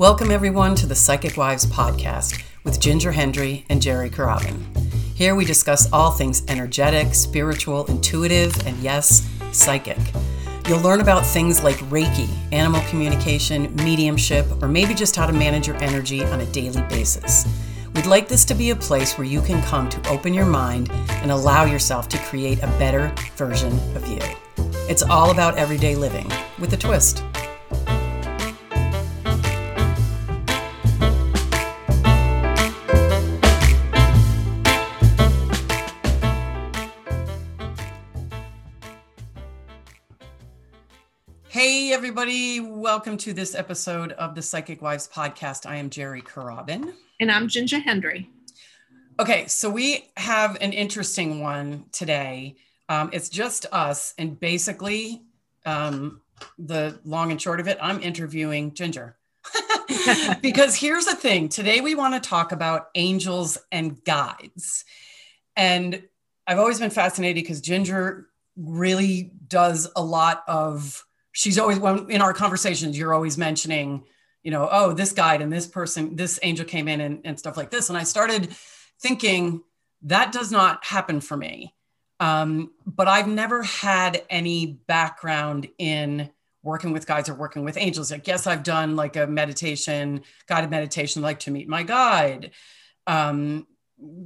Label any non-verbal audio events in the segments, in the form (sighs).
Welcome, everyone, to the Psychic Wives podcast with Ginger Hendry and Jerry Carabin. Here we discuss all things energetic, spiritual, intuitive, and yes, psychic. You'll learn about things like Reiki, animal communication, mediumship, or maybe just how to manage your energy on a daily basis. We'd like this to be a place where you can come to open your mind and allow yourself to create a better version of you. It's all about everyday living with a twist. Everybody. Welcome to this episode of the Psychic Wives podcast. I am Jerry Carabin. And I'm Ginger Hendry. Okay, so we have an interesting one today. Um, it's just us. And basically, um, the long and short of it, I'm interviewing Ginger. (laughs) because here's the thing today we want to talk about angels and guides. And I've always been fascinated because Ginger really does a lot of she's always when in our conversations you're always mentioning you know oh this guide and this person this angel came in and, and stuff like this. And i started thinking that does not happen for me. Um, but i've never had any background in working with guides or working with angels. I guess i've done like a meditation guided meditation like to meet my guide. Um,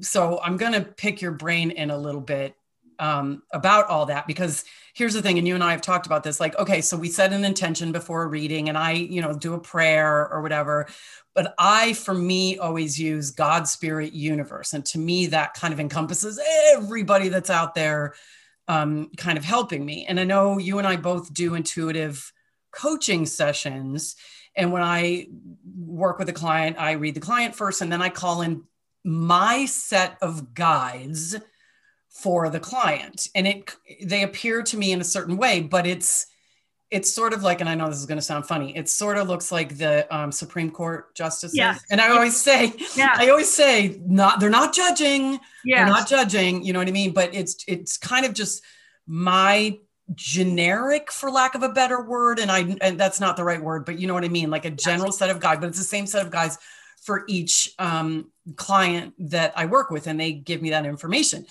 so i'm going to pick your brain in a little bit um, about all that because here's the thing and you and i have talked about this like okay so we set an intention before a reading and i you know do a prayer or whatever but i for me always use god spirit universe and to me that kind of encompasses everybody that's out there um, kind of helping me and i know you and i both do intuitive coaching sessions and when i work with a client i read the client first and then i call in my set of guides for the client and it they appear to me in a certain way but it's it's sort of like and i know this is going to sound funny it sort of looks like the um, supreme court justices yes. and i always say yeah. i always say not they're not judging yes. they're not judging you know what i mean but it's it's kind of just my generic for lack of a better word and i and that's not the right word but you know what i mean like a general set of guys but it's the same set of guys for each um, client that i work with and they give me that information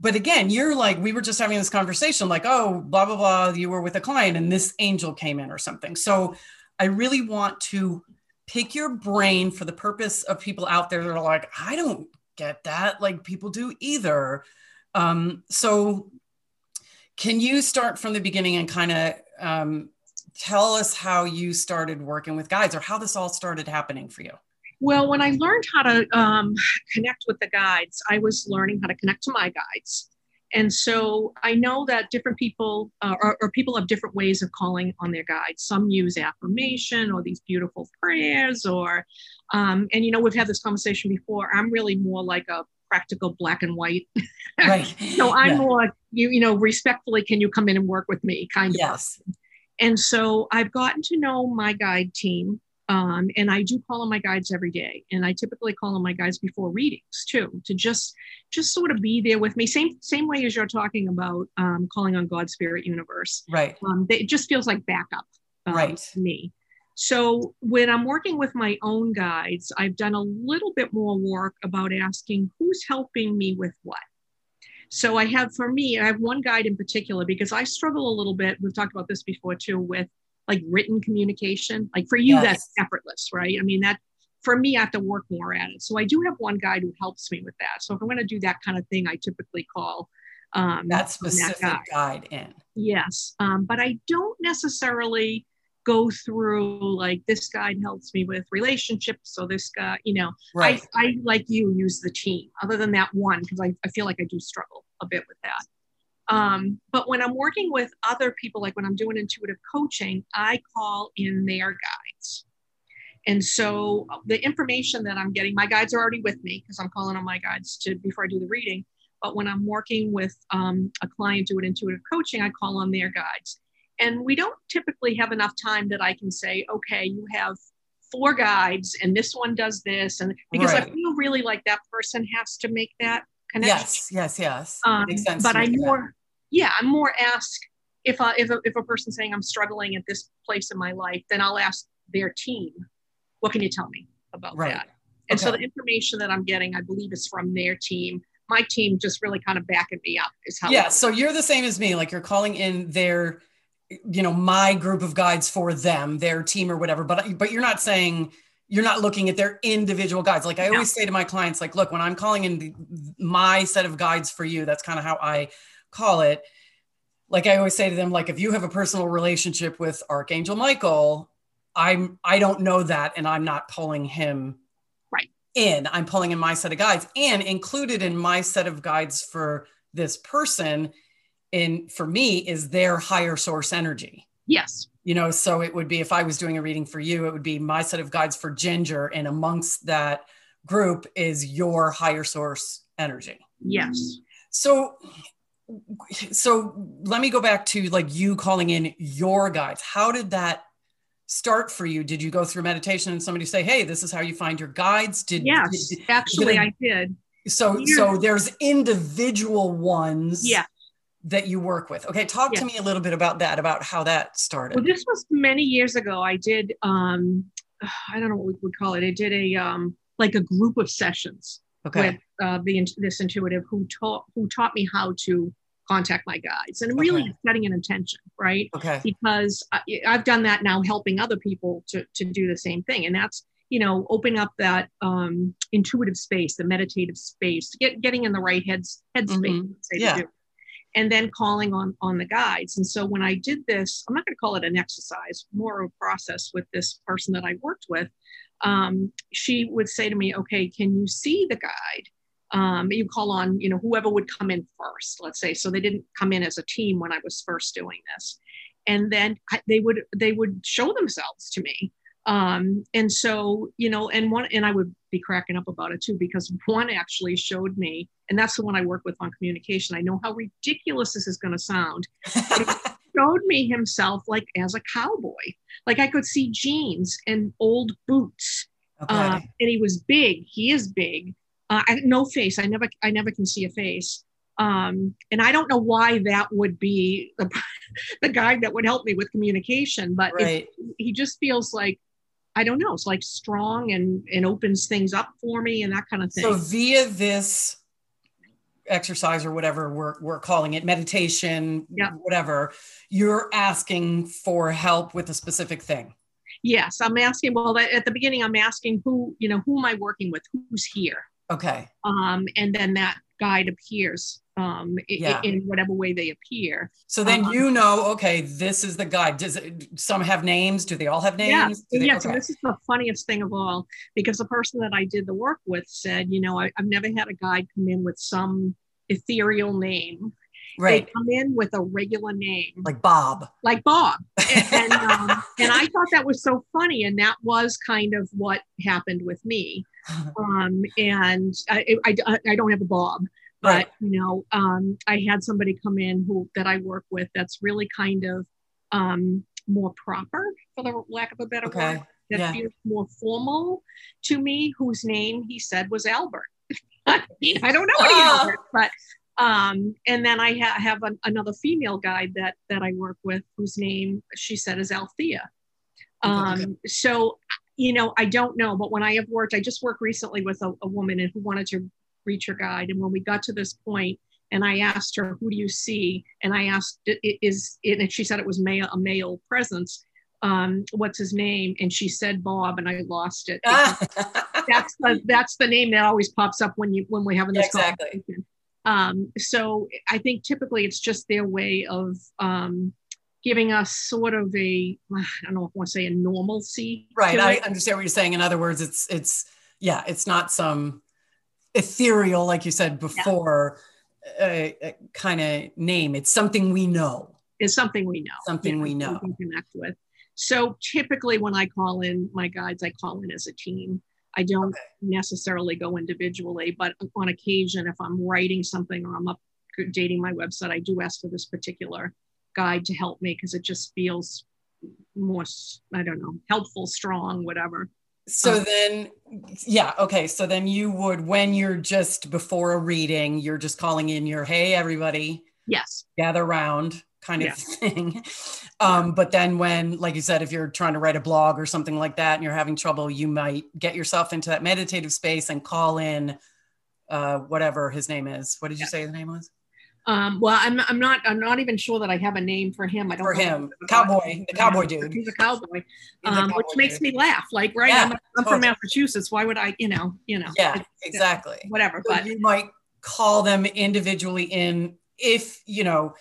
but again, you're like, we were just having this conversation, like, oh, blah, blah, blah, you were with a client and this angel came in or something. So I really want to pick your brain for the purpose of people out there that are like, I don't get that. Like people do either. Um, so can you start from the beginning and kind of um, tell us how you started working with guides or how this all started happening for you? Well, when I learned how to um, connect with the guides, I was learning how to connect to my guides. And so I know that different people uh, or, or, people have different ways of calling on their guides. Some use affirmation or these beautiful prayers, or, um, and you know, we've had this conversation before. I'm really more like a practical black and white. (laughs) Right. so I'm yeah. more, you, you know, respectfully, can you come in and work with me kind of. Yes. And so I've gotten to know my guide team um, and I do call on my guides every day, and I typically call on my guides before readings too, to just just sort of be there with me. Same same way as you're talking about um, calling on God, Spirit, Universe. Right. Um, they, it just feels like backup. Um, right. To me. So when I'm working with my own guides, I've done a little bit more work about asking who's helping me with what. So I have for me, I have one guide in particular because I struggle a little bit. We've talked about this before too with like written communication. Like for you, yes. that's effortless, right? I mean, that for me, I have to work more at it. So I do have one guide who helps me with that. So if I'm going to do that kind of thing, I typically call um, that specific that guide. guide. in. Yes, um, but I don't necessarily go through like this guide helps me with relationships. So this guy, you know, right. I, I like you use the team. Other than that one, because I, I feel like I do struggle a bit with that. Um, but when I'm working with other people, like when I'm doing intuitive coaching, I call in their guides. And so uh, the information that I'm getting, my guides are already with me because I'm calling on my guides to before I do the reading. But when I'm working with um, a client doing intuitive coaching, I call on their guides. And we don't typically have enough time that I can say, okay, you have four guides and this one does this. And because right. I feel really like that person has to make that connection. Yes, yes, yes. Um, Makes sense. But I'm more, yeah, I'm more asked if a, if a, if a person's saying I'm struggling at this place in my life, then I'll ask their team, what can you tell me about Right. that? And so the information that I'm getting, I believe, is from their team. My team just really kind of backing me up. Is how. Yeah. So you're the same as me. Like you're calling in their, you know, my group of guides for them, their team or whatever. But but you're not saying you're not looking at their individual guides. Like I always say to my clients, like, look, when I'm calling in the, my set of guides for you, that's kind of how I call it. Like I always say to them, like if you have a personal relationship with Archangel Michael, I'm I don't know that, and I'm not pulling him Right. in. I'm pulling in my set of guides, and included in my set of guides for this person, in for me, is their higher source energy. Yes. You know, so it would be if I was doing a reading for you, it would be my set of guides for Ginger, and amongst that group is your higher source energy. Yes. So, so let me go back to like you calling in your guides. How did that start for you? Did you go through meditation and somebody say, "Hey, this is how you find your guides"? Did Yes. did- Actually, did I did. so Yeah. so there's individual ones Yeah. That you work with. Okay, talk to me a little bit about that, about how that started. Well, this was many years ago. I did. Um, (sighs) I don't know what we would call it. I did a um, like a group of sessions okay. with uh, the this intuitive who taught who taught me how to contact my guides and really Okay. setting an intention, right? Okay. because I, I've done that now, helping other people to to do the same thing, and that's you know opening up that um, intuitive space, the meditative space, get getting in the right heads headspace, Mhm. say, Yeah. And then calling on on the guides. And so when I did this, I'm not going to call it an exercise, more of a process with this person that I worked with. Um, she would say to me, "Okay, can you see the guide?" um, you call on you know whoever would come in first let's say so they didn't come in as a team when i was first doing this and then I, they would they would show themselves to me um, and so you know and one and i would be cracking up about it too because one actually showed me and that's the one i work with on communication i know how ridiculous this is going to sound (laughs) showed me himself like as a cowboy like i could see jeans and old boots okay. uh, and he was big. He is big. Uh, I, no face. I never, I never can see a face. Um, and I don't know why that would be the, (laughs) the guy that would help me with communication, but it- he just feels like, I don't know, it's like strong and and opens things up for me and that kind of thing. So via this exercise or whatever we're, we're calling it, meditation, Yeah. whatever, you're asking for help with a specific thing. yes, I'm asking. Well, at the beginning, I'm asking who, you know, who am I working with? Who's here? Okay. Um, and then that guide appears um, Yeah. in whatever way they appear. So then Uh-huh. you know, okay, this is the guide. Does it, some have names? Do they all have names? Do they- yes. okay. And this is the funniest thing of all because the person that I did the work with said, you know, I, I've never had a guide come in with some ethereal name. Right. They come in with a regular name, Like Bob. like Bob. And, (laughs) and, um, and I thought that was so funny. And that was kind of what happened with me. (laughs) Um, and I, I- I don't have a Bob. But you know, um, I had somebody come in who that I work with that's really kind of um, more proper, for the lack of a better Okay. word that Yeah. feels more formal to me, whose name he said was Albert. (laughs) I don't know any Ah. Albert, but um, and then I ha- have an, another female guide that that I work with, whose name she said is Althea. Um, Okay. So you know, I don't know, but when I have worked, I just worked recently with a, a woman and who wanted to her guide, and when we got to this point, and I asked her, "Who do you see?" and I asked, "I- "Is?" and she said it was male, a male presence um, what's his name? And she said Bob, and I lost it. (laughs) that's the that's the name that always pops up when you when we're having this exactly. conversation. Um, so I think typically it's just their way of um, giving us sort of a I don't know if I want to say a normalcy. right. I it. understand what you're saying. In other words, it's, it's, yeah, it's not some ethereal, like you said before, uh, uh, kind of name. It's something we know. It's something we know. Something we that know. can connect with. So typically when I call in my guides, I call in as a team. I don't Okay. necessarily go individually, but on occasion, if I'm writing something or I'm updating my website, I do ask for this particular guide to help me because it just feels more, I don't know, helpful, strong, whatever. So Um, then, yeah, okay. So then you would, when you're just before a reading, you're just calling in your, hey, everybody, Yes. gather round kind of Yeah. (laughs) thing. Um, but then when, like you said, if you're trying to write a blog or something like that and you're having trouble, you might get yourself into that meditative space and call in uh, whatever his name is. What did you yeah. say the name was? Um, well, I'm, I'm not I'm not even sure that I have a name for him. I don't for him, cowboy, the cowboy dude. He's a cowboy, um, cowboy which makes dude. me laugh. Like, right? Yeah, I'm, I'm totally. from Massachusetts. Why would I? You know, you know. Yeah, exactly. Whatever, so but you might call them individually in if you know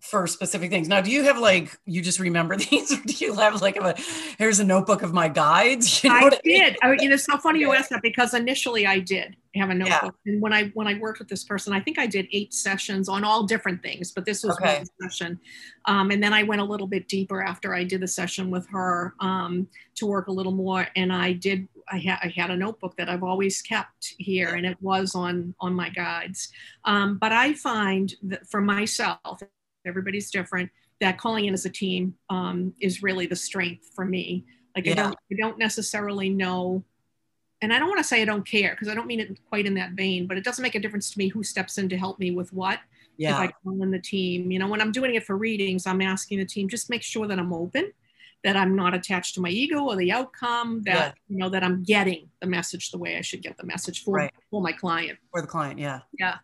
for specific things. Now, do you have like you just remember (laughs) these, or do you have like a here's a notebook of my guides? You know I did. I mean? I, you know, it's so funny you asked that because initially I did have a notebook, yeah. and when I when I worked with this person, I think I did eight sessions on all different things, but this was okay. one session, um, and then I went a little bit deeper after I did the session with her um, to work a little more, and I did. I had I had a notebook that I've always kept here, and it was on on my guides. Um, but I find that for myself, everybody's different that calling in as a team um, is really the strength for me like yeah. I, don't, I don't necessarily know and i don't want to say i don't care because i don't mean it quite in that vein but it doesn't make a difference to me who steps in to help me with what yeah. if i call in the team you know when i'm doing it for readings i'm asking the team just make sure that i'm open that i'm not attached to my ego or the outcome that yeah. you know that i'm getting the message the way i should get the message for, right. for my client for the client yeah yeah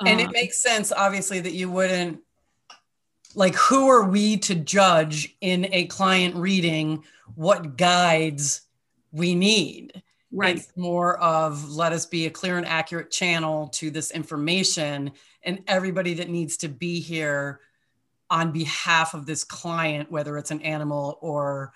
and um, it makes sense obviously that you wouldn't like who are we to judge in a client reading what guides we need? Right. It's more of let us be a clear and accurate channel to this information and everybody that needs to be here on behalf of this client whether it's an animal or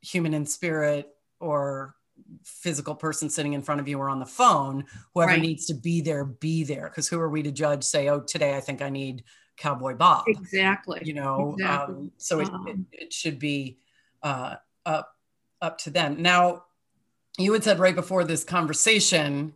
human in spirit or physical person sitting in front of you or on the phone whoever right. needs to be there be there. Because who are we to judge say oh today i think i need Cowboy Bob. Exactly. You know, exactly. Um, so it, um, it, it, should be uh, up up to them. Now, you had said right before this conversation.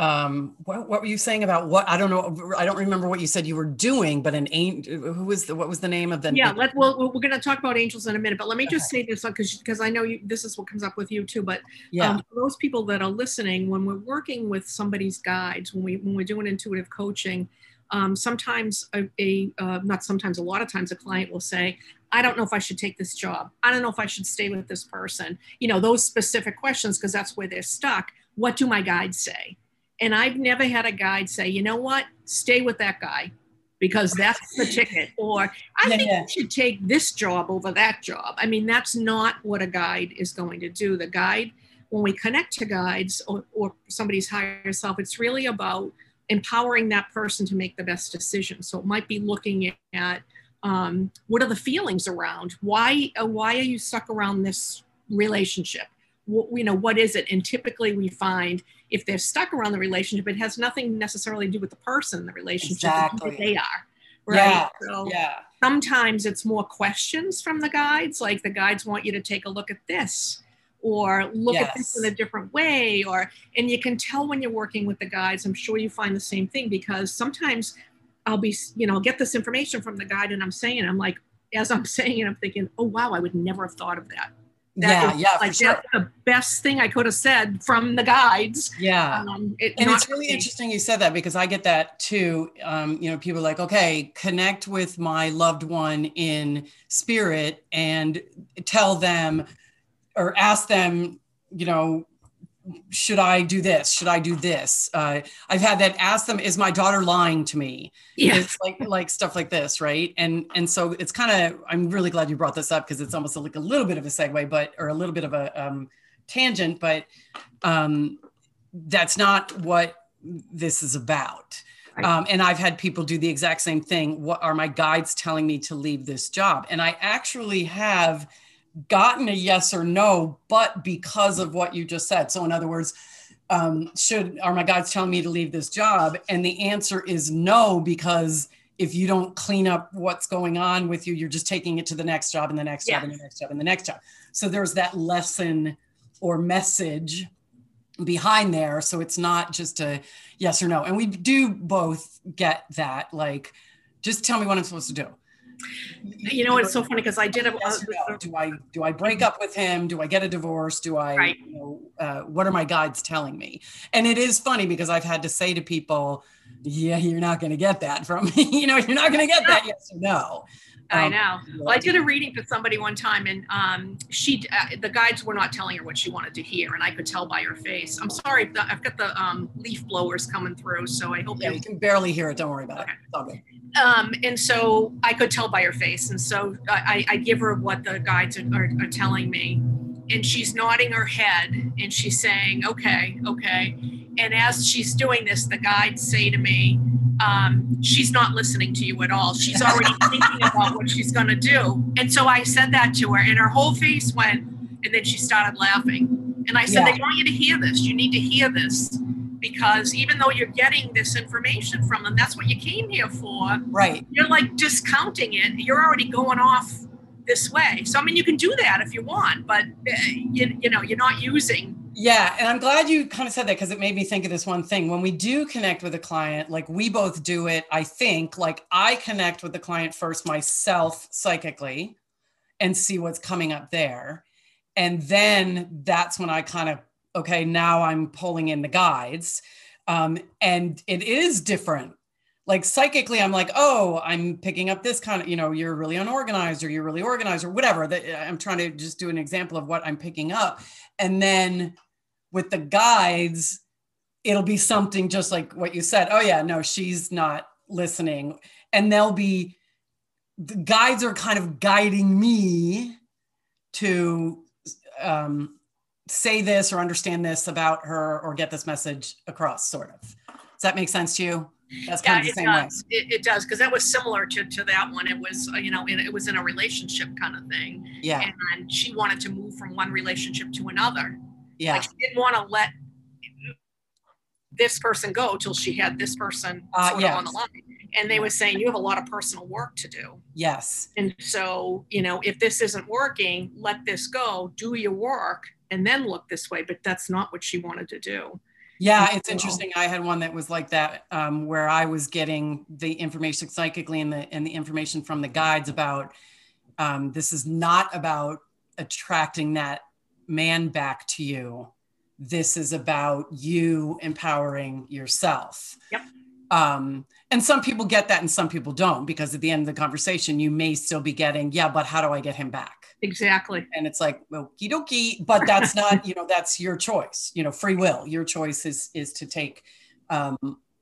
Um, what, what were you saying about what? I don't know. I don't remember what you said you were doing, but an angel. Who was the? What was the name of the? Yeah, let, well, we're going to talk about angels in a minute, but let me just okay. say this because because I know you. This is what comes up with you too. But yeah, um, for those people that are listening, when we're working with somebody's guides, when we when we're doing intuitive coaching, um, sometimes a, a uh, not sometimes a lot of times a client will say i don't know if i should take this job. I don't know if i should stay with this person. You know those specific questions because that's where they're stuck. What do my guides say? And i've never had a guide say you know what? Stay with that guy because that's the ticket. Or i yeah, think yeah. you should take this job over that job. I mean that's not what a guide is going to do. The guide when we connect to guides or, or somebody's higher self it's really about empowering that person to make the best decision. So it might be looking at um, what are the feelings around why uh, why are you stuck around this relationship? What, you know what is it? And typically we find if they're stuck around the relationship, it has nothing necessarily to do with the person, the relationship, exactly. they are. Right. Yeah. So yeah. Sometimes it's more questions from the guides, like the guides want you to take a look at this or look yes. at this in a different way or and you can tell when you're working with the guides i'm sure you find the same thing because sometimes i'll be you know get this information from the guide and i'm saying i'm like as i'm (laughs) saying it i'm thinking oh wow i would never have thought of that that yeah, yeah, like sure. that's the best thing I could have said from the guides. Yeah, um, it, and it's really interesting you said that because I get that too. Um, you know, people like, okay, connect with my loved one in spirit and tell them or ask them, you know, should I do this? Should I do this? Uh, I've had that ask them, is my daughter lying to me? Yeah. It's like, like stuff like this. Right. And, and so it's kind of, I'm really glad you brought this up because it's almost like a little bit of a segue, but, or a little bit of a um, tangent, but um, that's not what this is about. Um, and I've had people do the exact same thing. What are my guides telling me to leave this job? And I actually have, gotten a yes or no, but because of what you just said. So, in other words, um, should are my guides telling me to leave this job? And the answer is no, because if you don't clean up what's going on with you, you're just taking it to the next job and the next job and the next job and the next job. So there's that lesson or message behind there. So it's not just a yes or no. And we do both get that. Like, just tell me what I'm supposed to do you know it's so funny because i did a, no. do i do i break up with him? Do i get a divorce? Do i right. you know uh, what are my guides telling me? And it is funny because i've had to say to people yeah you're not going to get that from me. (laughs) You know you're not going to get that yes or no I Um, know. Well, I did a reading for somebody one time, and um, she, uh, the guides were not telling her what she wanted to hear, and I could tell by her face. I'm sorry, I've got the um, leaf blowers coming through, so I hope Yeah, you. you can barely hear it. Don't worry about Okay. it. Good. Um, and so I could tell by her face, and so I, I give her what the guides are, are, are telling me, and she's nodding her head, and she's saying, "Okay, okay." And as she's doing this, the guides say to me, um, she's not listening to you at all. She's already (laughs) thinking about what she's going to do. And so I said that to her, and her whole face went, and then she started laughing. And I said, Yeah. They want you to hear this. You need to hear this because even though you're getting this information from them, that's what you came here for. Right. You're like discounting it. You're already going off this way. So, I mean, you can do that if you want, but uh, you, you know, you're not using. Yeah, and I'm glad you kind of said that because it made me think of this one thing. When we do connect with a client, like we both do it, I think, like I connect with the client first myself psychically and see what's coming up there. And then that's when I kind of, okay, now I'm pulling in the guides. Um, and it is different. Like psychically, I'm like, oh, I'm picking up this kind of, you know, you're really unorganized or you're really organized or whatever. That I'm trying to just do an example of what I'm picking up. And then with the guides, it'll be something just like what you said. Oh, yeah, no, she's not listening. And they'll be, the guides are kind of guiding me to um, say this or understand this about her or get this message across, sort of. Does that make sense to you? That's kind of the it same way. does. It, it does because that was similar to, to that one. It was, uh, you know, it, it was in a relationship kind of thing. Yeah. And she wanted to move from one relationship to another. Yeah. Like she didn't want to let this person go till she had this person Uh, sort of on the line. And they were saying you have a lot of personal work to do. Yes. And so, you know, if this isn't working, let this go, do your work, and then look this way. But that's not what she wanted to do. Yeah, it's interesting. I had one that was like that, um, where I was getting the information psychically and the and the information from the guides about um, this is not about attracting that man back to you. This is about you empowering yourself. Yep. Um, and some people get that and some people don't because at the end of the conversation, you may still be getting, yeah, but how do I get him back? Exactly. and it's like okie dokie but that's not you know that's your choice you know free will your choice is is to take um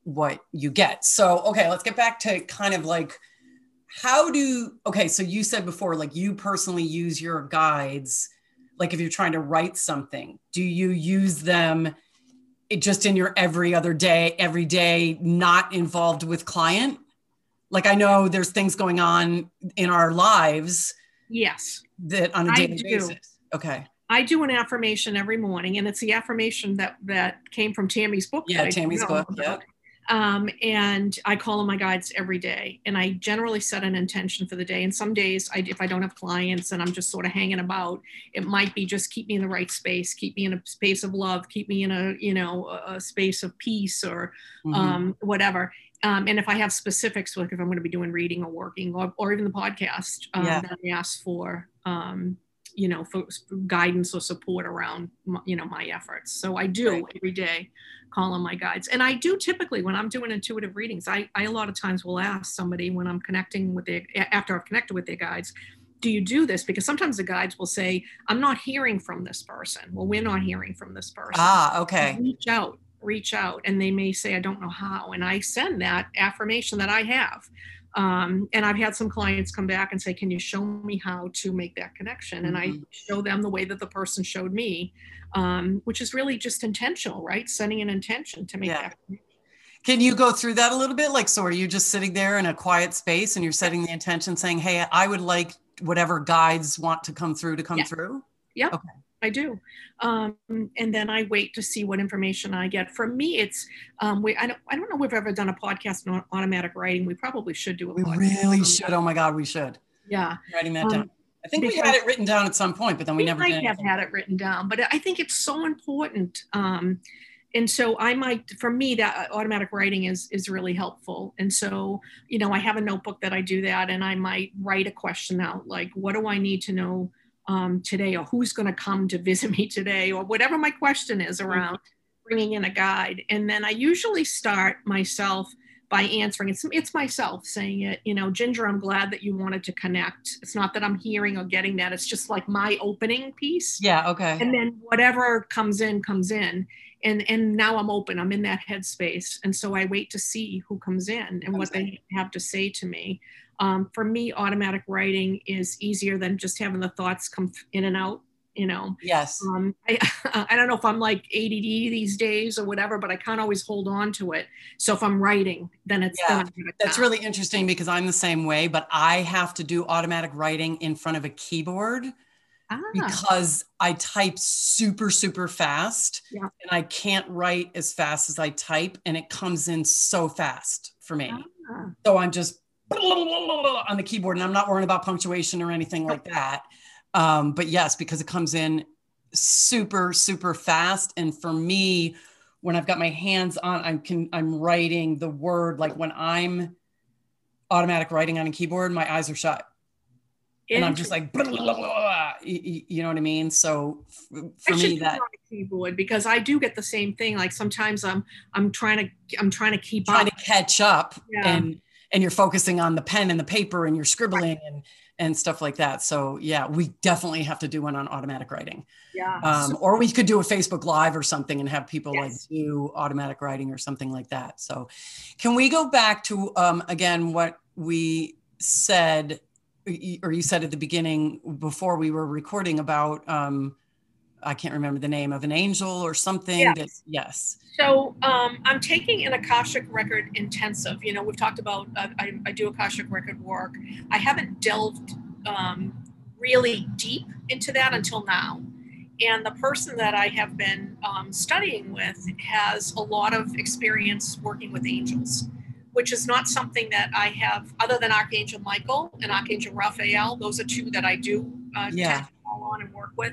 what you get so okay let's get back to kind of like how do okay so you said before like you personally use your guides like if you're trying to write something do you use them it just in your every other day every day not involved with client like i know there's things going on in our lives Yes. that on a daily basis. Okay. I do an affirmation every morning, and it's the affirmation that that came from Tammy's book. Yeah, Tammy's book, about. Um, and I call on my guides every day, and I generally set an intention for the day. And some days, I, if I don't have clients and I'm just sort of hanging about, it might be just keep me in the right space, keep me in a space of love, keep me in a you know a, space of peace or Mhm. um, whatever. Um, and if I have specifics, like if I'm going to be doing reading or working or, or even the podcast, um, Yeah. then I ask for, um, you know, for, guidance or support around, my, you know, my efforts. So I do Right. every day call on my guides. And I do typically when I'm doing intuitive readings, I, I a lot of times will ask somebody when I'm connecting with their, after I've connected with their guides, do you do this? Because sometimes the guides will say, I'm not hearing from this person. Well, we're not hearing from this person ah, okay. reach out reach out and they may say i don't know how and i send that affirmation that i have um, and i've had some clients come back and say can you show me how to make that connection and i Mhm. show them the way that the person showed me um, which is really just intentional right setting an intention to make Yeah. that connection. Can you go through that a little bit? Like, so are you just sitting there in a quiet space and you're setting the intention saying, hey, I would like whatever guides want to come through to come through." Yeah. through? I do. Um, and then I wait to see what information I get. For me, it's um, we, I don't I don't know if we've ever done a podcast on automatic writing. We probably should do a We podcast. really should. Oh my God, we should. Yeah. Writing that Um, down. I think we had it written down at some point, but then we we never might did. have had it written down, but I think it's so important. Um, and so I might, for me, that automatic writing is is really helpful. And so, you know, I have a notebook that I do that, and I might write a question out, like, what do I need to know um, today, or who's going to come to visit me today, or whatever my question is around bringing in a guide. And then I usually start myself by answering. It's it's myself saying it. You know, Ginger, I'm glad that you wanted to connect. It's not that I'm hearing or getting that. It's just like my opening piece. Yeah. Okay. And then whatever comes in comes in. And and now I'm open. I'm in that headspace. And so I wait to see who comes in and what they have to say to me. Um, for me, automatic writing is easier than just having the thoughts come in and out. You know, Yes. um, I, (laughs) I don't know if I'm like ADD these days or whatever, but I can't always hold on to it. So if I'm writing, then it's Yeah, then That's really interesting because I'm the same way, but I have to do automatic writing in front of a keyboard ah, because I type super, super fast Yeah. and I can't write as fast as I type and it comes in so fast for me. ah. So I'm just on the keyboard and I'm not worrying about punctuation or anything like that. Um, but yes, because it comes in super, super fast. And for me, when I've got my hands on, I can, I'm writing the word, like when I'm automatic writing on a keyboard, my eyes are shut and I'm just like, you, you know what I mean? So for I me, that keyboard because I do get the same thing. Like sometimes I'm I'm trying to I'm trying to keep trying up. to catch up Yeah. and and you're focusing on the pen and the paper and you're scribbling and and stuff like that. So yeah we definitely have to do one on automatic writing. Yeah. um, or we could do a facebook live or something and have people like do automatic writing or something like that. So can we go back to um, again what we said or you said at the beginning before we were recording about um, i can't remember the name of an angel or something Yes. that yes So um, I'm taking an Akashic record intensive. You know, we've talked about uh, I, I do Akashic record work. I haven't delved um, really deep into that until now. And the person that I have been um, studying with has a lot of experience working with angels, which is not something that I have, other than Archangel Michael and Archangel Raphael. Those are two that I do uh, Yeah. Tend to call on and work with.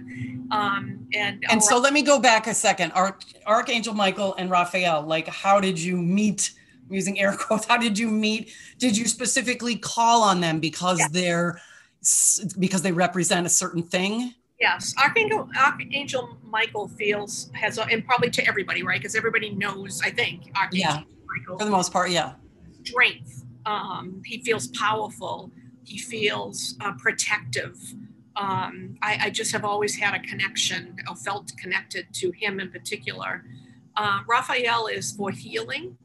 Um, and And so let me go back a second. Arch, Archangel Michael and Raphael, like, how did you meet? I'm using air (laughs) quotes. How did you meet? Did you specifically call on them because Yeah. they're because they represent a certain thing? Yes, Archangel Archangel Michael feels has, and probably to everybody, right? Because everybody knows, I think, Archangel Michael For the most part, yeah. strength. Um, he feels powerful. He feels uh, protective. Um, I, I just have always had a connection, or felt connected to him in particular. Uh, Raphael is for healing,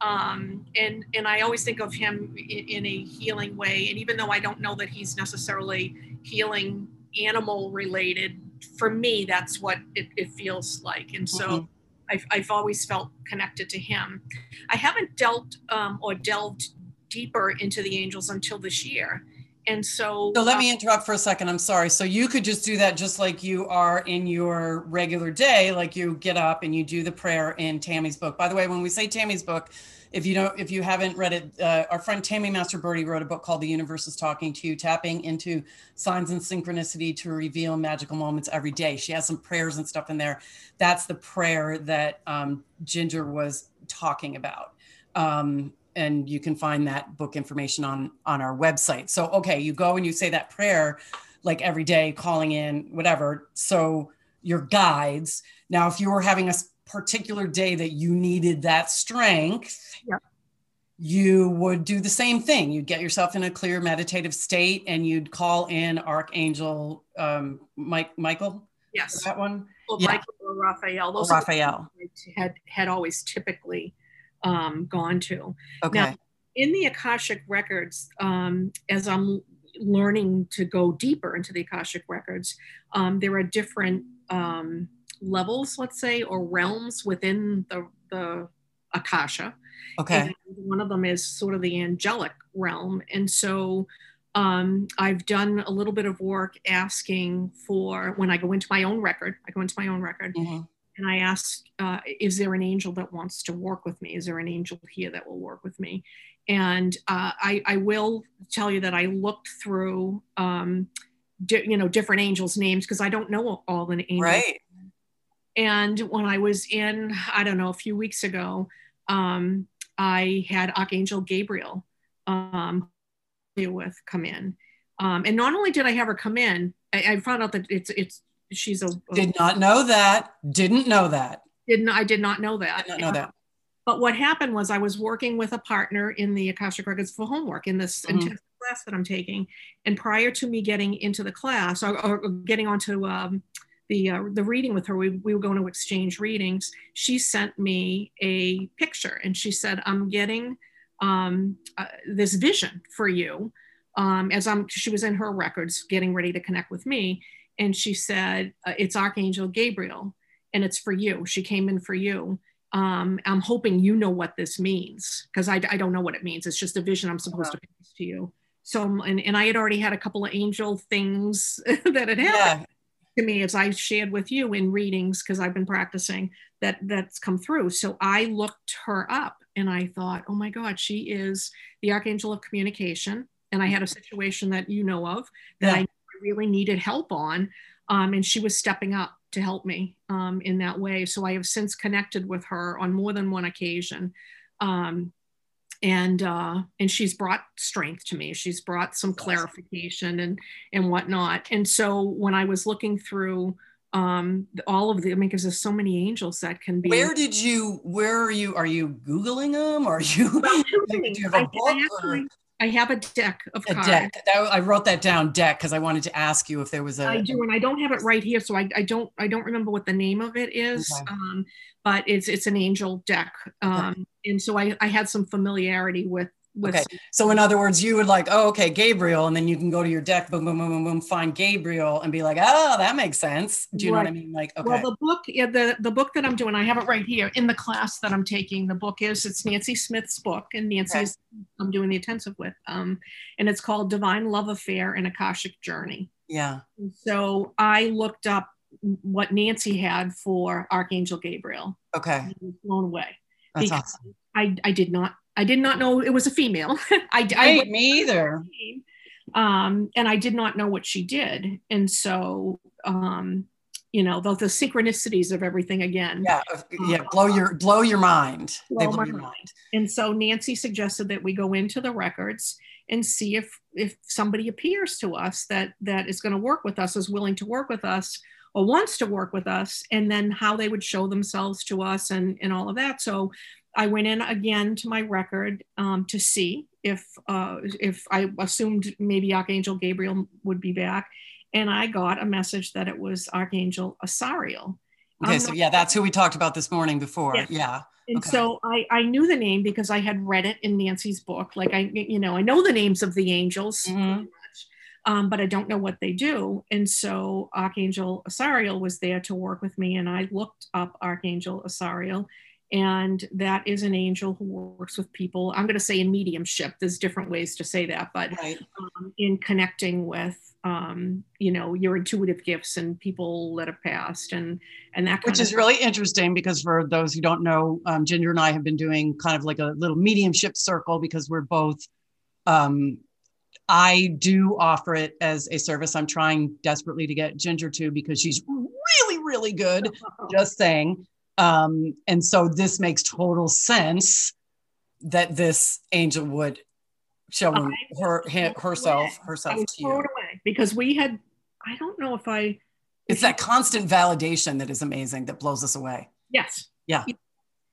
um, and and I always think of him in, in a healing way. And even though I don't know that he's necessarily healing animal related, for me that's what it, it feels like. And so. Mhm. I've, I've always felt connected to him. I haven't dealt um, or delved deeper into the angels until this year. And so, So let me interrupt for a second. I'm sorry. So you could just do that just like you are in your regular day, like you get up and you do the prayer in Tammy's book. By the way, when we say Tammy's book, if you don't, if you haven't read it, uh, our friend Tammy Mastroberte wrote a book called The Universe is Talking to You, tapping into signs and synchronicity to reveal magical moments every day. She has some prayers and stuff in there. That's the prayer that um, Ginger was talking about. Um, and you can find that book information on on our website. So okay, you go and you say that prayer like every day, calling in whatever. So your guides. Now, if you were having a particular day that you needed that strength, Yeah. you would do the same thing. You'd get yourself in a clear meditative state, and you'd call in Archangel um, Mike Michael. yes, That one, or yeah. Michael or Raphael. Those are the Raphael. had had always typically um, gone to. Okay. Now- In the Akashic records, um, as I'm learning to go deeper into the Akashic records, um, there are different um, levels, let's say, or realms within the the Akasha. okay. And one of them is sort of the angelic realm. And so um, I've done a little bit of work asking for when I go into my own record, I go into my own record Mhm. And I ask, uh, is there an angel that wants to work with me? Is there an angel here that will work with me? And uh, I, I will tell you that I looked through, um, di- you know, different angels' names because I don't know all the angels. Right. And when I was in, I don't know, a few weeks ago, um, I had Archangel Gabriel um, deal with come in. Um, and not only did I have her come in, I, I found out that it's it's she's a, a Did not know that. Didn't know that. didn't I did not know that. Did not know that. But what happened was I was working with a partner in the Akashic Records for homework in this Mhm. intensive class that I'm taking. And prior to me getting into the class or, or getting onto um, the uh, the reading with her, we, we were going to exchange readings. She sent me a picture and she said, "I'm getting um, uh, this vision for you." Um, as I'm, she was in her records, getting ready to connect with me, and she said, uh, "It's Archangel Gabriel, and it's for you." She came in for you um, I'm hoping you know what this means because I, I don't know what it means. It's just a vision I'm supposed to pass to you. So, and, and I had already had a couple of angel things (laughs) that had happened Yeah. to me as I shared with you in readings because I've been practicing that that's come through. So I looked her up and I thought, oh my God, she is the archangel of communication. And I had a situation that you know of that Yeah. I really needed help on. Um, and she was stepping up to help me um, in that way. So I have since connected with her on more than one occasion. Um, and uh, and she's brought strength to me. She's brought some clarification and and whatnot. And so when I was looking through um, all of the, I mean, because there's so many angels that can be. Where did you? Where are you? Are you googling them? Or are you? (laughs) Do you have a book I actually- I have a deck of a cards. deck? I wrote that down, deck, because I wanted to ask you if there was a. I do, and I don't have it right here, so I, I don't I don't remember what the name of it is. Okay. Um, but it's it's an angel deck, um, and so I I had some familiarity with. Okay. So in other words, you would like, oh, okay, Gabriel, and then you can go to your deck, boom, boom, boom, boom, boom, find Gabriel, and be like, oh, that makes sense. Do you know what I mean? Like, Well, the book, yeah, the the book that I'm doing, I have it right here in the class that I'm taking. The book is it's Nancy Smith's book, and Nancy Okay. I'm doing the intensive with, um, and it's called Divine Love Affair and Akashic Journey. yeah, And so I looked up what Nancy had for Archangel Gabriel. okay, blown away. that's because awesome. I, I did not I did not know it was a female. (laughs) I, I Hey, me either. um, and I did not know what she did, and so um, you know the, the synchronicities of everything again. Yeah, uh, yeah, blow your blow your mind. Blow blow my your mind. mind. And so Nancy suggested that we go into the records and see if if somebody appears to us that that is going to work with us, is willing to work with us, or wants to work with us, and then how they would show themselves to us and and all of that. So I went in again to my record um, to see if uh, if I assumed maybe Archangel Gabriel would be back, and I got a message that it was Archangel Asariel. Okay, I'm so yeah, that's who we talked about this morning before. Yes. Yeah. and Okay. so I, I knew the name because I had read it in Nancy's book. Like I, you know, I know the names of the angels, Mhm. much, um, but I don't know what they do. And so Archangel Asariel was there to work with me, and I looked up Archangel Asariel, and that is an angel who works with people. I'm going to say in mediumship. There's different ways to say that, but Right. um, in connecting with, um, you know, your intuitive gifts and people that have passed, and and that kind Which is really interesting because for those who don't know, um, Ginger and I have been doing kind of like a little mediumship circle because we're both. Um, I do offer it as a service. I'm trying desperately to get Ginger to because she's really, really good. (laughs) Just saying. Um, and so this makes total sense that this angel would show him, her him, herself herself to you. away because we had I don't know if I It's that constant validation that is amazing that blows us away. yes Yeah.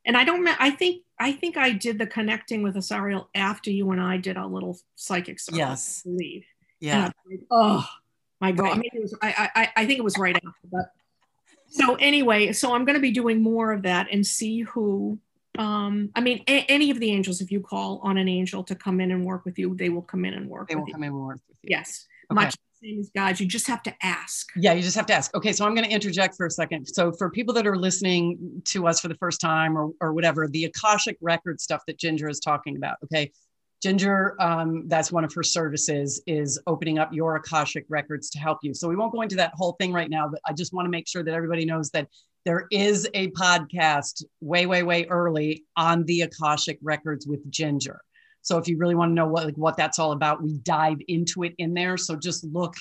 and I don't I think I think I did the connecting with Asariel after you and I did our little psychic circle Yes. I believe Yeah. I like, oh my god Right. maybe it was, I, I I think it was right after but so anyway so I'm going to be doing more of that and see who um I mean a- any of the angels if you call on an angel to come in and work with you they will come in and work They with will you come in and work with you. yes Okay. much the same as God you just have to ask Yeah, you just have to ask. Okay, so I'm going to interject for a second. So, for people that are listening to us for the first time or, or whatever, the Akashic record stuff that Ginger is talking about, okay, Ginger, um, that's one of her services is opening up your Akashic records to help you. So, we won't go into that whole thing right now, but I just want to make sure that everybody knows that there is a podcast way, way, way early on the Akashic records with Ginger. So if you really want to know what like, what that's all about, we dive into it in there. So just look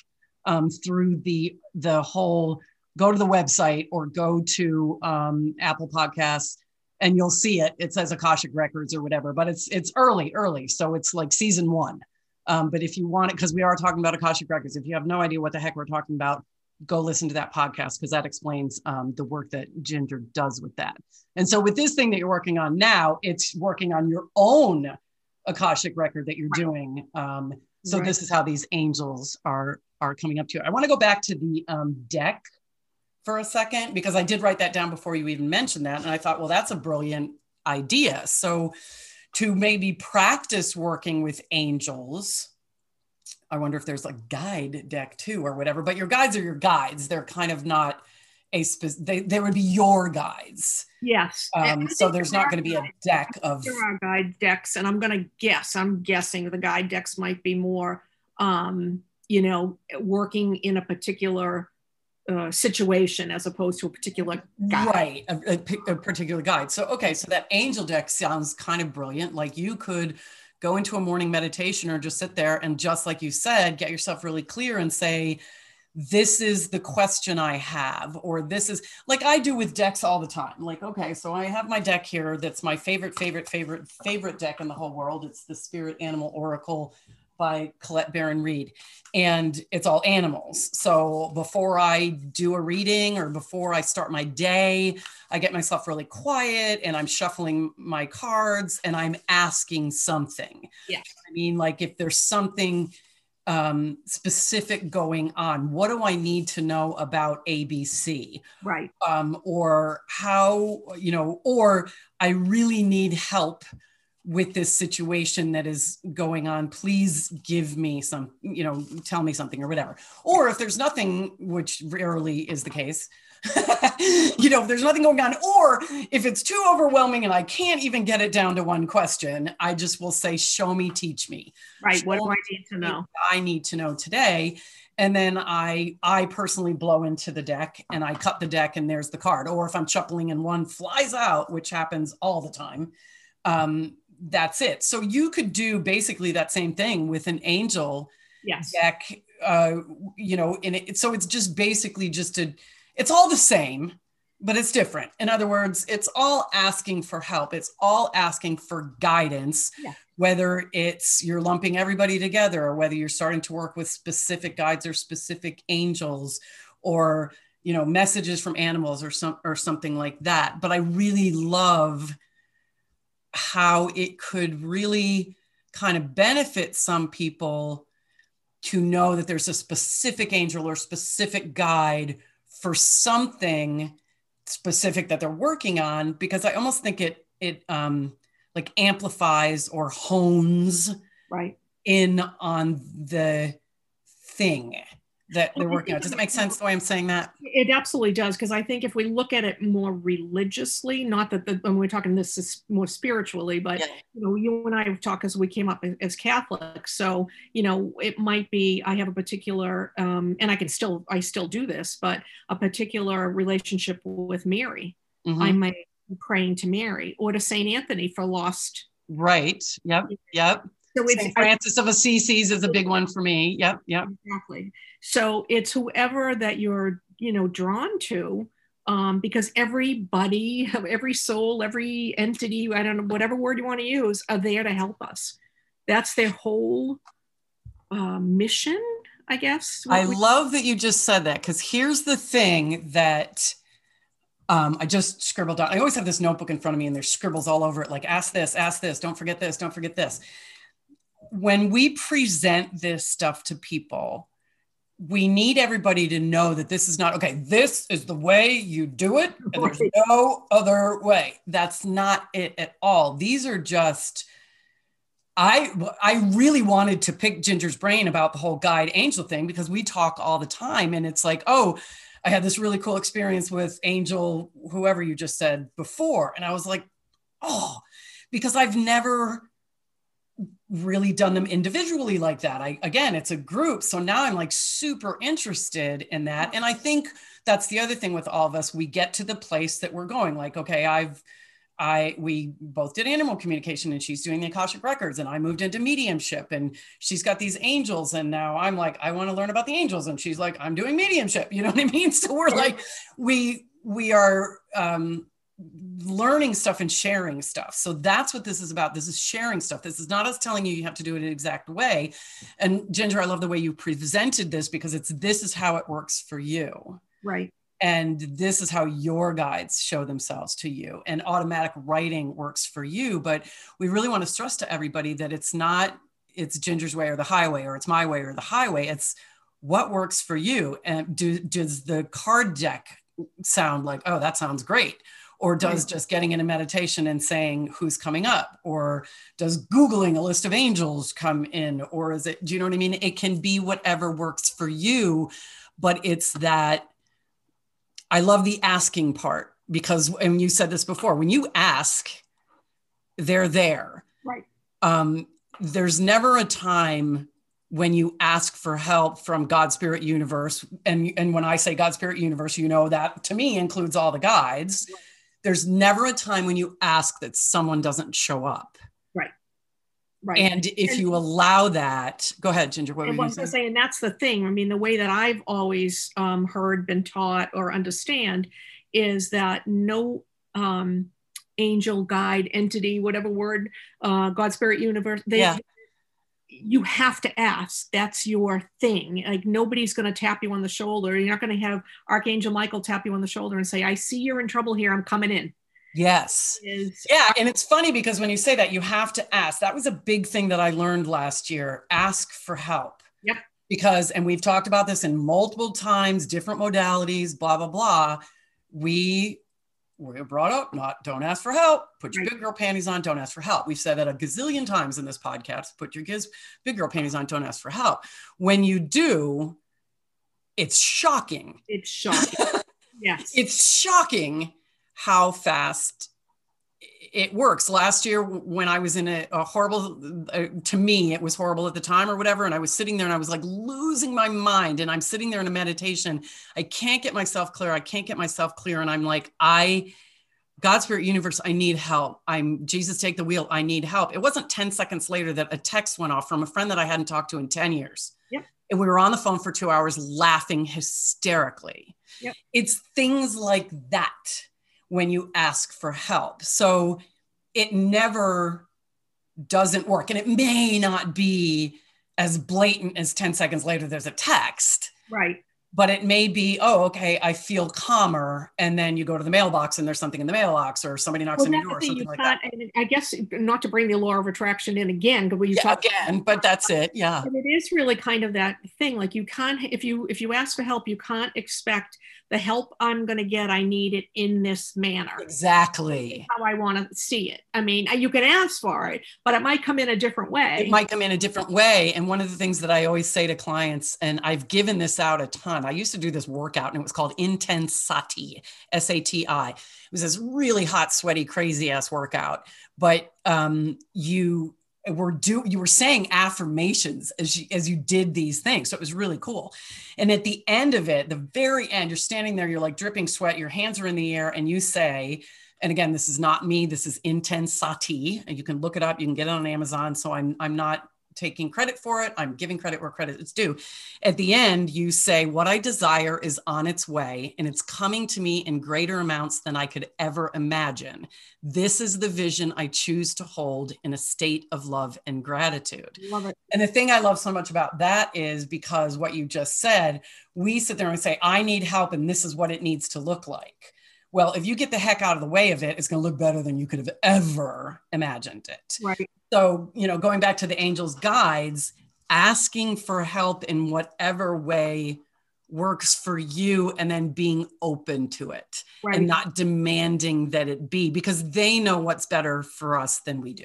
um, through the the whole. Go to the website or go to um, Apple Podcasts, and you'll see it. It says Akashic Records or whatever, but it's it's early, early, so it's like season one. Um, but if you want it, because we are talking about Akashic Records, if you have no idea what the heck we're talking about, go listen to that podcast because that explains um, the work that Ginger does with that. And so with this thing that you're working on now, it's working on your own Akashic record that you're doing. Um, so right. this is how these angels are are coming up to you. I want to go back to the um, deck for a second because I did write that down before you even mentioned that, and I thought, well, that's a brilliant idea. So to maybe practice working with angels I wonder if there's a guide deck too or whatever, but your guides are your guides. They're kind of not a specific, they, they would be your guides. Yes. Um, so there's not going to be a deck of. There are guide decks, and I'm going to guess, I'm guessing the guide decks might be more, um, you know, working in a particular uh, situation as opposed to a particular guide. Right, a, a, a particular guide. So, okay, so that angel deck sounds kind of brilliant. Like you could go into a morning meditation or just sit there and just like you said get yourself really clear and say this is the question i have or this is like i do with decks all the time like okay so i have my deck here that's my favorite favorite favorite favorite deck in the whole world it's the spirit animal oracle by Colette Baron-Reid, and it's all animals. So before I do a reading or before I start my day, I get myself really quiet and I'm shuffling my cards and I'm asking something. Yeah. I mean, like if there's something um, specific going on, what do I need to know about ABC? Right. Um, or how, you know, or I really need help with this situation that is going on please give me some you know tell me something or whatever. Or if there's nothing which rarely is the case (laughs) you know if there's nothing going on or if it's too overwhelming and i can't even get it down to one question i just will say show me teach me. Right show what do i need to know? I need to know today. And then i i personally blow into the deck and i cut the deck and there's the card. Or if i'm shuffling and one flies out which happens all the time um, that's it. So you could do basically that same thing with an angel yes. deck. Uh, you know, in it. So it's just basically just a. It's all the same, but it's different. In other words, it's all asking for help. It's all asking for guidance. Yeah. Whether it's you're lumping everybody together, or whether you're starting to work with specific guides or specific angels, or you know messages from animals or some or something like that. But I really love how it could really kind of benefit some people to know that there's a specific angel or specific guide for something specific that they're working on because i almost think it it um like amplifies or hones right. in on the thing that they're working on. Does it make sense the way I'm saying that? It absolutely does, because I think if we look at it more religiously, not that the, when we're talking this is more spiritually, but yeah. you know, you and I have talked as we came up as Catholics. So you know, it might be I have a particular, um, and I can still I still do this, but a particular relationship with Mary. Mm-hmm. I might be praying to Mary or to Saint Anthony for lost. Right. Yep. Yep. So it's St. Francis of Assisi is a big one for me. Yep, yep. Exactly. So it's whoever that you're, you know, drawn to, um, because everybody, (laughs) every soul, every entity, I don't know, whatever word you want to use, are there to help us. That's their whole uh, mission, I guess. I we- love that you just said that because here's the thing that. Um, I just scribbled down. I always have this notebook in front of me and there's scribbles all over it, like ask this, ask this, don't forget this, don't forget this when we present this stuff to people, we need everybody to know that this is not okay. This is the way you do it, and there's no other way. That's not it at all. These are just. I I really wanted to pick Ginger's brain about the whole guide angel thing because we talk all the time, and it's like, oh, I had this really cool experience with Angel, whoever you just said before, and I was like, oh, because I've never really done them individually like that. I again, it's a group. So now I'm like super interested in that. And I think that's the other thing with all of us. We get to the place that we're going like, okay, I've I we both did animal communication and she's doing the Akashic records and I moved into mediumship and she's got these angels and now I'm like I want to learn about the angels and she's like I'm doing mediumship (laughs) you know what I mean so we're like we we are um learning stuff and sharing stuff. So that's what this is about. This is sharing stuff. This is not us telling you you have to do it an exact way. And Ginger, I love the way you presented this because it's this is how it works for you. Right. And this is how your guides show themselves to you. And automatic writing works for you. But we really want to stress to everybody that it's not it's Ginger's way or the highway, or it's my way or the highway. It's what works for you. And do, does the card deck sound like, oh, that sounds great? Or does just getting in a meditation and saying who's coming up? Or does googling a list of angels come in? Or is it do you know what i mean? It can be whatever works for you but it's that i love the asking part because and you said this before when you ask they're there. Right. Um, there's never a time when you ask for help from God Spirit Universe, and and when I say God Spirit Universe, you know that to me includes all the guides. There's never a time when you ask that someone doesn't show up. Right. Right. And if and, you allow that, go ahead, Ginger. What were you saying? Say, and that's the thing. I mean, the way that I've always um, heard, been taught, or understand is that no um, angel, guide, entity, whatever word, uh, God, spirit, universe, they, yeah you have to ask. That's your thing. Like nobody's going to tap you on the shoulder. You're not going to have Archangel Michael tap you on the shoulder and say, I see you're in trouble here. I'm coming in. Yes. Is- yeah. And it's funny because when you say that, you have to ask. That was a big thing that I learned last year ask for help. Yep. Because, and we've talked about this in multiple times, different modalities, blah, blah, blah. We we're brought up not don't ask for help. Put your big girl panties on don't ask for help. We've said that a gazillion times in this podcast. Put your giz, big girl panties on don't ask for help. When you do it's shocking. It's shocking. (laughs) Yes. It's shocking how fast it works. Last year, when I was in a, a horrible, uh, to me, it was horrible at the time or whatever. And I was sitting there and I was like losing my mind. And I'm sitting there in a meditation. I can't get myself clear. I can't get myself clear. And I'm like, I, God, Spirit, Universe, I need help. I'm Jesus, take the wheel. I need help. It wasn't 10 seconds later that a text went off from a friend that I hadn't talked to in 10 years. Yep. And we were on the phone for two hours laughing hysterically. Yep. It's things like that when you ask for help. So it never doesn't work. And it may not be as blatant as 10 seconds later, there's a text. Right but it may be oh okay i feel calmer and then you go to the mailbox and there's something in the mailbox or somebody knocks well, on your door or something like that i guess not to bring the law of attraction in again but we yeah, again but that's it yeah and it is really kind of that thing like you can't if you if you ask for help you can't expect the help i'm going to get i need it in this manner exactly how i want to see it i mean you can ask for it but it might come in a different way it might come in a different way and one of the things that i always say to clients and i've given this out a ton I used to do this workout and it was called Intensati, S A T I. It was this really hot, sweaty, crazy ass workout. But um, you were do you were saying affirmations as you, as you did these things. So it was really cool. And at the end of it, the very end, you're standing there, you're like dripping sweat, your hands are in the air, and you say, and again, this is not me, this is Intensati. And you can look it up, you can get it on Amazon. So I'm I'm not taking credit for it. I'm giving credit where credit is due. At the end, you say, What I desire is on its way and it's coming to me in greater amounts than I could ever imagine. This is the vision I choose to hold in a state of love and gratitude. Love it. And the thing I love so much about that is because what you just said, we sit there and say, I need help and this is what it needs to look like. Well, if you get the heck out of the way of it, it's going to look better than you could have ever imagined it. Right. So, you know, going back to the angel's guides, asking for help in whatever way works for you and then being open to it right. and not demanding that it be because they know what's better for us than we do.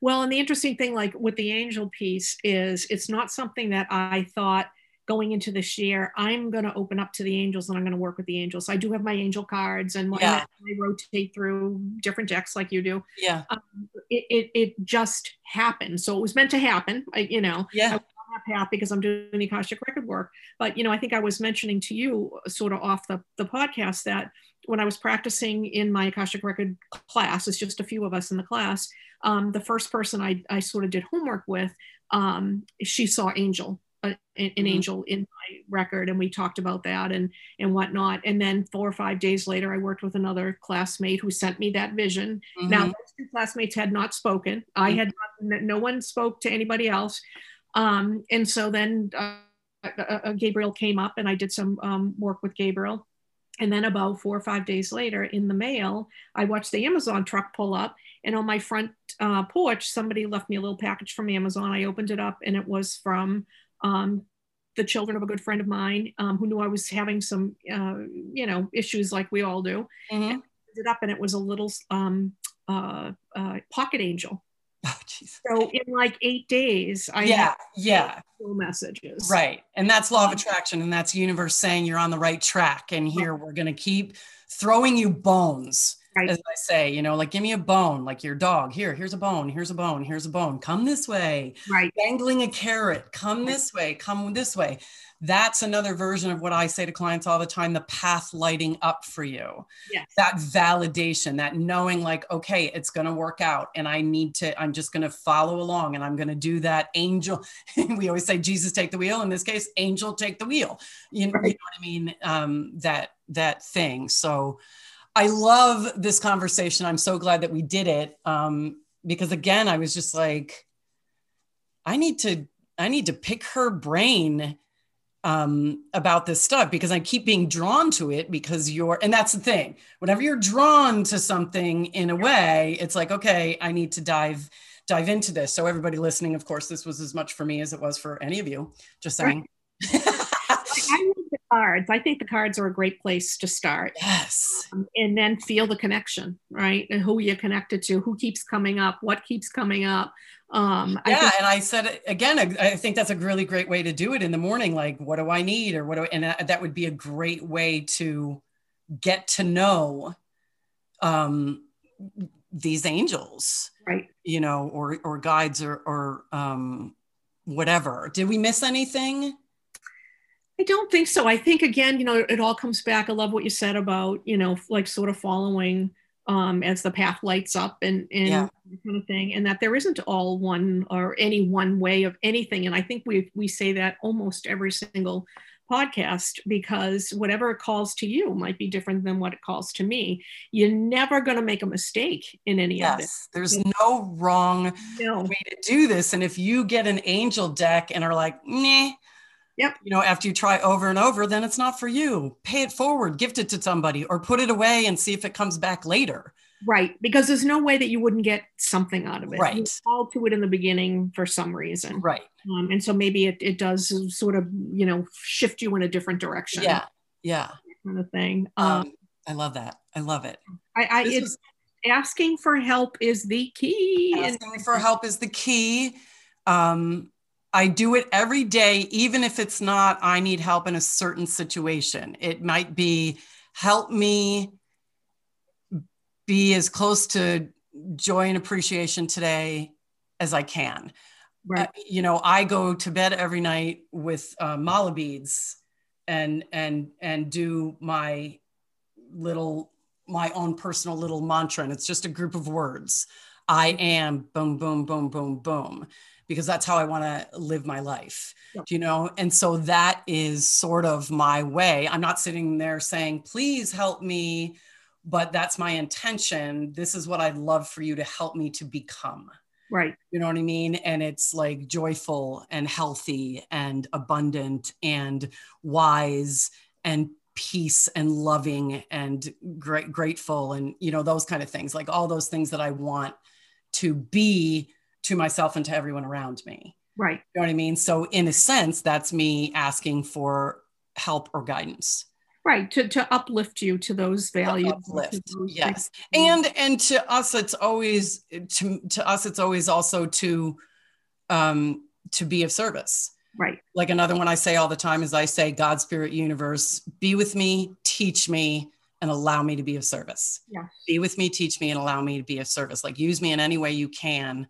Well, and the interesting thing, like with the angel piece, is it's not something that I thought going into this year, I'm going to open up to the angels and I'm going to work with the angels. I do have my angel cards and yeah. I rotate through different decks like you do. Yeah. Um, it, it, it, just happened. So it was meant to happen. I, you know, yeah. path because I'm doing the Akashic record work. But, you know, I think I was mentioning to you sort of off the, the podcast that when I was practicing in my Akashic record class, it's just a few of us in the class. Um, the first person I, I sort of did homework with, um, she saw angel a, an mm-hmm. angel in my record and we talked about that and and whatnot and then four or five days later i worked with another classmate who sent me that vision mm-hmm. now those two classmates had not spoken i mm-hmm. had not, no one spoke to anybody else um, and so then uh, uh, uh, gabriel came up and i did some um, work with gabriel and then about four or five days later in the mail, I watched the Amazon truck pull up. And on my front uh, porch, somebody left me a little package from Amazon. I opened it up and it was from um, the children of a good friend of mine um, who knew I was having some, uh, you know, issues like we all do. Mm-hmm. it up and it was a little um, uh, uh pocket angel. Oh, so in like eight days, I yeah yeah messages right, and that's law of attraction, and that's universe saying you're on the right track. And here we're gonna keep throwing you bones. Right. As I say, you know, like give me a bone, like your dog. Here, here's a bone, here's a bone, here's a bone. Come this way. Right. Dangling a carrot. Come this way. Come this way that's another version of what I say to clients all the time the path lighting up for you. Yes. That validation, that knowing, like, okay, it's going to work out. And I need to, I'm just going to follow along and I'm going to do that angel. (laughs) we always say, Jesus, take the wheel. In this case, angel, take the wheel. You, right. you know what I mean? Um, that, that thing. So I love this conversation. I'm so glad that we did it. Um, because again, I was just like, I need to, I need to pick her brain um, about this stuff because I keep being drawn to it because you're, and that's the thing. Whenever you're drawn to something in a way, it's like, okay, I need to dive dive into this. So everybody listening, of course, this was as much for me as it was for any of you. Just saying. Right. (laughs) I love the cards. I think the cards are a great place to start. Yes. Um, and then feel the connection, right? And who you're connected to, who keeps coming up, what keeps coming up. Um, yeah, I think- and I said again, I think that's a really great way to do it in the morning. Like, what do I need, or what do, I, and that would be a great way to get to know um, these angels, right? You know, or or guides, or or um, whatever. Did we miss anything? I don't think so. I think again, you know, it all comes back. I love what you said about, you know, like sort of following um, as the path lights up and, and yeah. kind of thing, and that there isn't all one or any one way of anything. And I think we we say that almost every single podcast because whatever it calls to you might be different than what it calls to me. You're never going to make a mistake in any yes, of it. There's no wrong no. way to do this. And if you get an angel deck and are like, nah, Yep. You know, after you try over and over, then it's not for you. Pay it forward, gift it to somebody, or put it away and see if it comes back later. Right. Because there's no way that you wouldn't get something out of it. Right. You fall to it in the beginning for some reason. Right. Um, and so maybe it, it does sort of, you know, shift you in a different direction. Yeah. Yeah. Kind of thing. Um, um, I love that. I love it. I, I it's was, asking for help is the key. Asking for help is the key. Um, I do it every day, even if it's not, I need help in a certain situation. It might be help me be as close to joy and appreciation today as I can. Right. Uh, you know, I go to bed every night with uh, mala beads and and and do my little my own personal little mantra and it's just a group of words i am boom boom boom boom boom because that's how I want to live my life. You know, and so that is sort of my way. I'm not sitting there saying, please help me, but that's my intention. This is what I'd love for you to help me to become. Right. You know what I mean? And it's like joyful and healthy and abundant and wise and peace and loving and great grateful and you know those kind of things like all those things that i want to be to myself and to everyone around me. Right. You know what I mean? So in a sense, that's me asking for help or guidance. Right. To, to uplift you to those values. Uplift. Those yes. And and to us it's always to to us it's always also to um to be of service. Right. Like another one I say all the time is I say, God, Spirit, Universe, be with me, teach me, and allow me to be of service. Yeah. Be with me, teach me, and allow me to be of service. Like use me in any way you can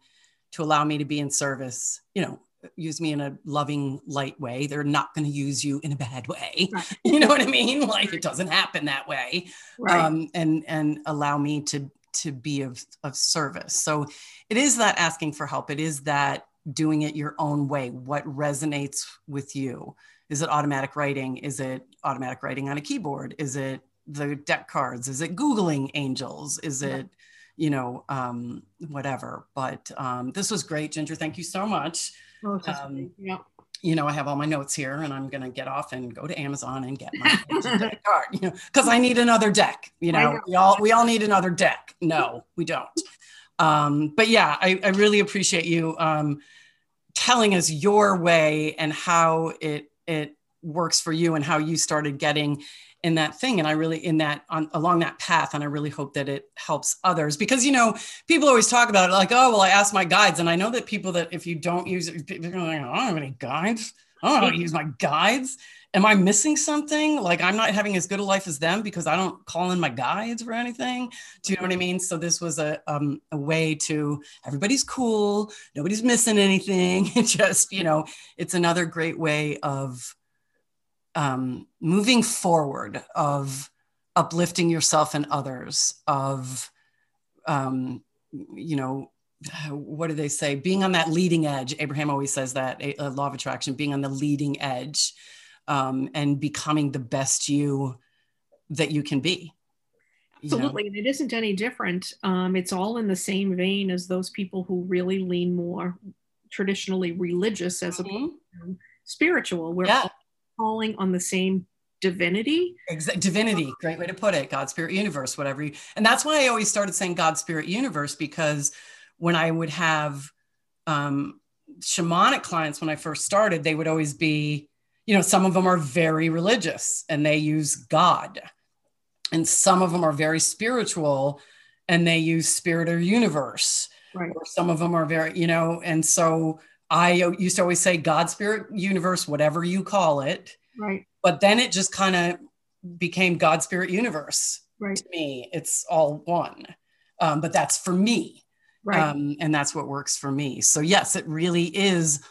to allow me to be in service, you know, use me in a loving, light way. They're not going to use you in a bad way. Right. (laughs) You know what I mean? Like it doesn't happen that way. Right. Um, and and allow me to to be of, of service. So it is that asking for help. It is that doing it your own way what resonates with you is it automatic writing is it automatic writing on a keyboard is it the deck cards is it googling angels is it you know um, whatever but um, this was great ginger thank you so much Oh, Um, yeah. you know, I have all my notes here and I'm going to get off and go to Amazon and get my (laughs) card, you know, because I need another deck. You know, know. we all we all need another deck. No, we don't. Um, but yeah, I, I really appreciate you um, telling us your way and how it it works for you and how you started getting in that thing and i really in that on along that path and i really hope that it helps others because you know people always talk about it like oh well i asked my guides and i know that people that if you don't use it are like i don't have any guides. I don't use my guides. Am i missing something? Like i'm not having as good a life as them because i don't call in my guides or anything. Do you know what i mean? So this was a, um, a way to everybody's cool nobody's missing anything (laughs) just you know it's another great way of um, moving forward of uplifting yourself and others of um, you know what do they say being on that leading edge abraham always says that a, a law of attraction being on the leading edge um, and becoming the best you that you can be you know? Absolutely. And it isn't any different. Um, it's all in the same vein as those people who really lean more traditionally religious as opposed Mhm. to spiritual. We're yeah all calling on the same divinity. Exa- divinity great way to put it god spirit universe whatever you and that's why i always started saying god spirit universe because when i would have um shamanic clients when i first started they would always be you know some of them are very religious and they use god and some of them are very spiritual and they use spirit or universe Right. or some of them are very you know and so i used to always say god spirit universe whatever you call it Right. but then it just kind of became God Spirit Universe Right. to me. It's all one, um, but that's for me, Right. um, and that's what works for me. So yes, it really is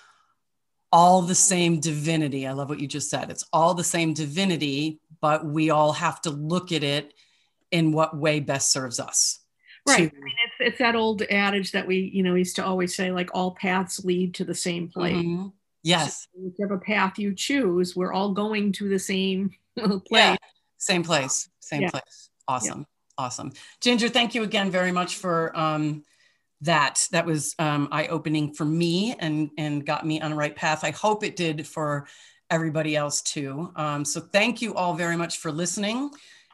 all the same divinity. I love what you just said. It's all the same divinity, but we all have to look at it in what way best serves us. Right. to- I mean, it's, it's that old adage that we, you know, used to always say, like, all paths lead to the same place. Mhm. Yes. So whichever path you choose, we're all going to the same (laughs) place. Yeah. Same place. Same Yeah. place. Awesome. Awesome. Ginger, thank you again very much for um, that. That was um, eye opening for me and, and got me on the right path. I hope it did for everybody else too. Um, so thank you all very much for listening.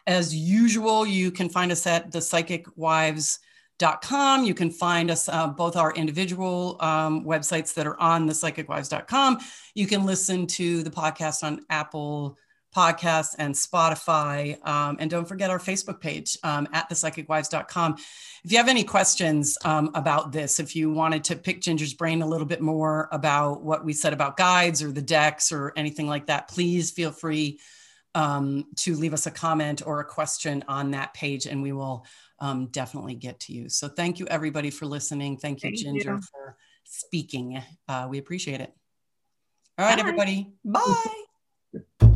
As usual, you can find us at the psychicwives.com. You can find us uh, both our individual um, websites that are on the psychicwives.com. You can listen to the podcast on Apple Podcasts and Spotify. Um, and don't forget our Facebook page um, at thepsychicwives.com. If you have any questions um, about this, if you wanted to pick Ginger's brain a little bit more about what we said about guides or the decks or anything like that, please feel free um, to leave us a comment or a question on that page and we will um, definitely get to you. So thank you everybody for listening. Thank you, Thank Ginger, you. for speaking. Uh, we appreciate it. All right, Bye. everybody. Bye.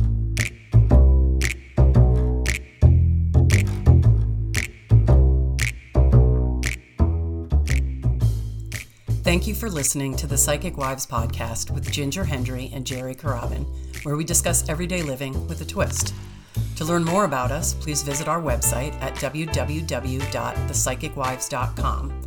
Thank you for listening to the Psychic Wives podcast with Ginger Hendry and Jerry Carabin, where we discuss everyday living with a twist. To learn more about us, please visit our website at www.thepsychicwives.com.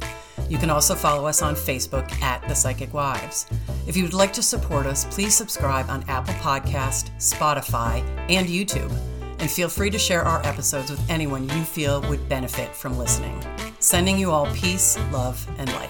You can also follow us on Facebook at The Psychic Wives. If you would like to support us, please subscribe on Apple Podcast, Spotify, and YouTube. And feel free to share our episodes with anyone you feel would benefit from listening. Sending you all peace, love, and light.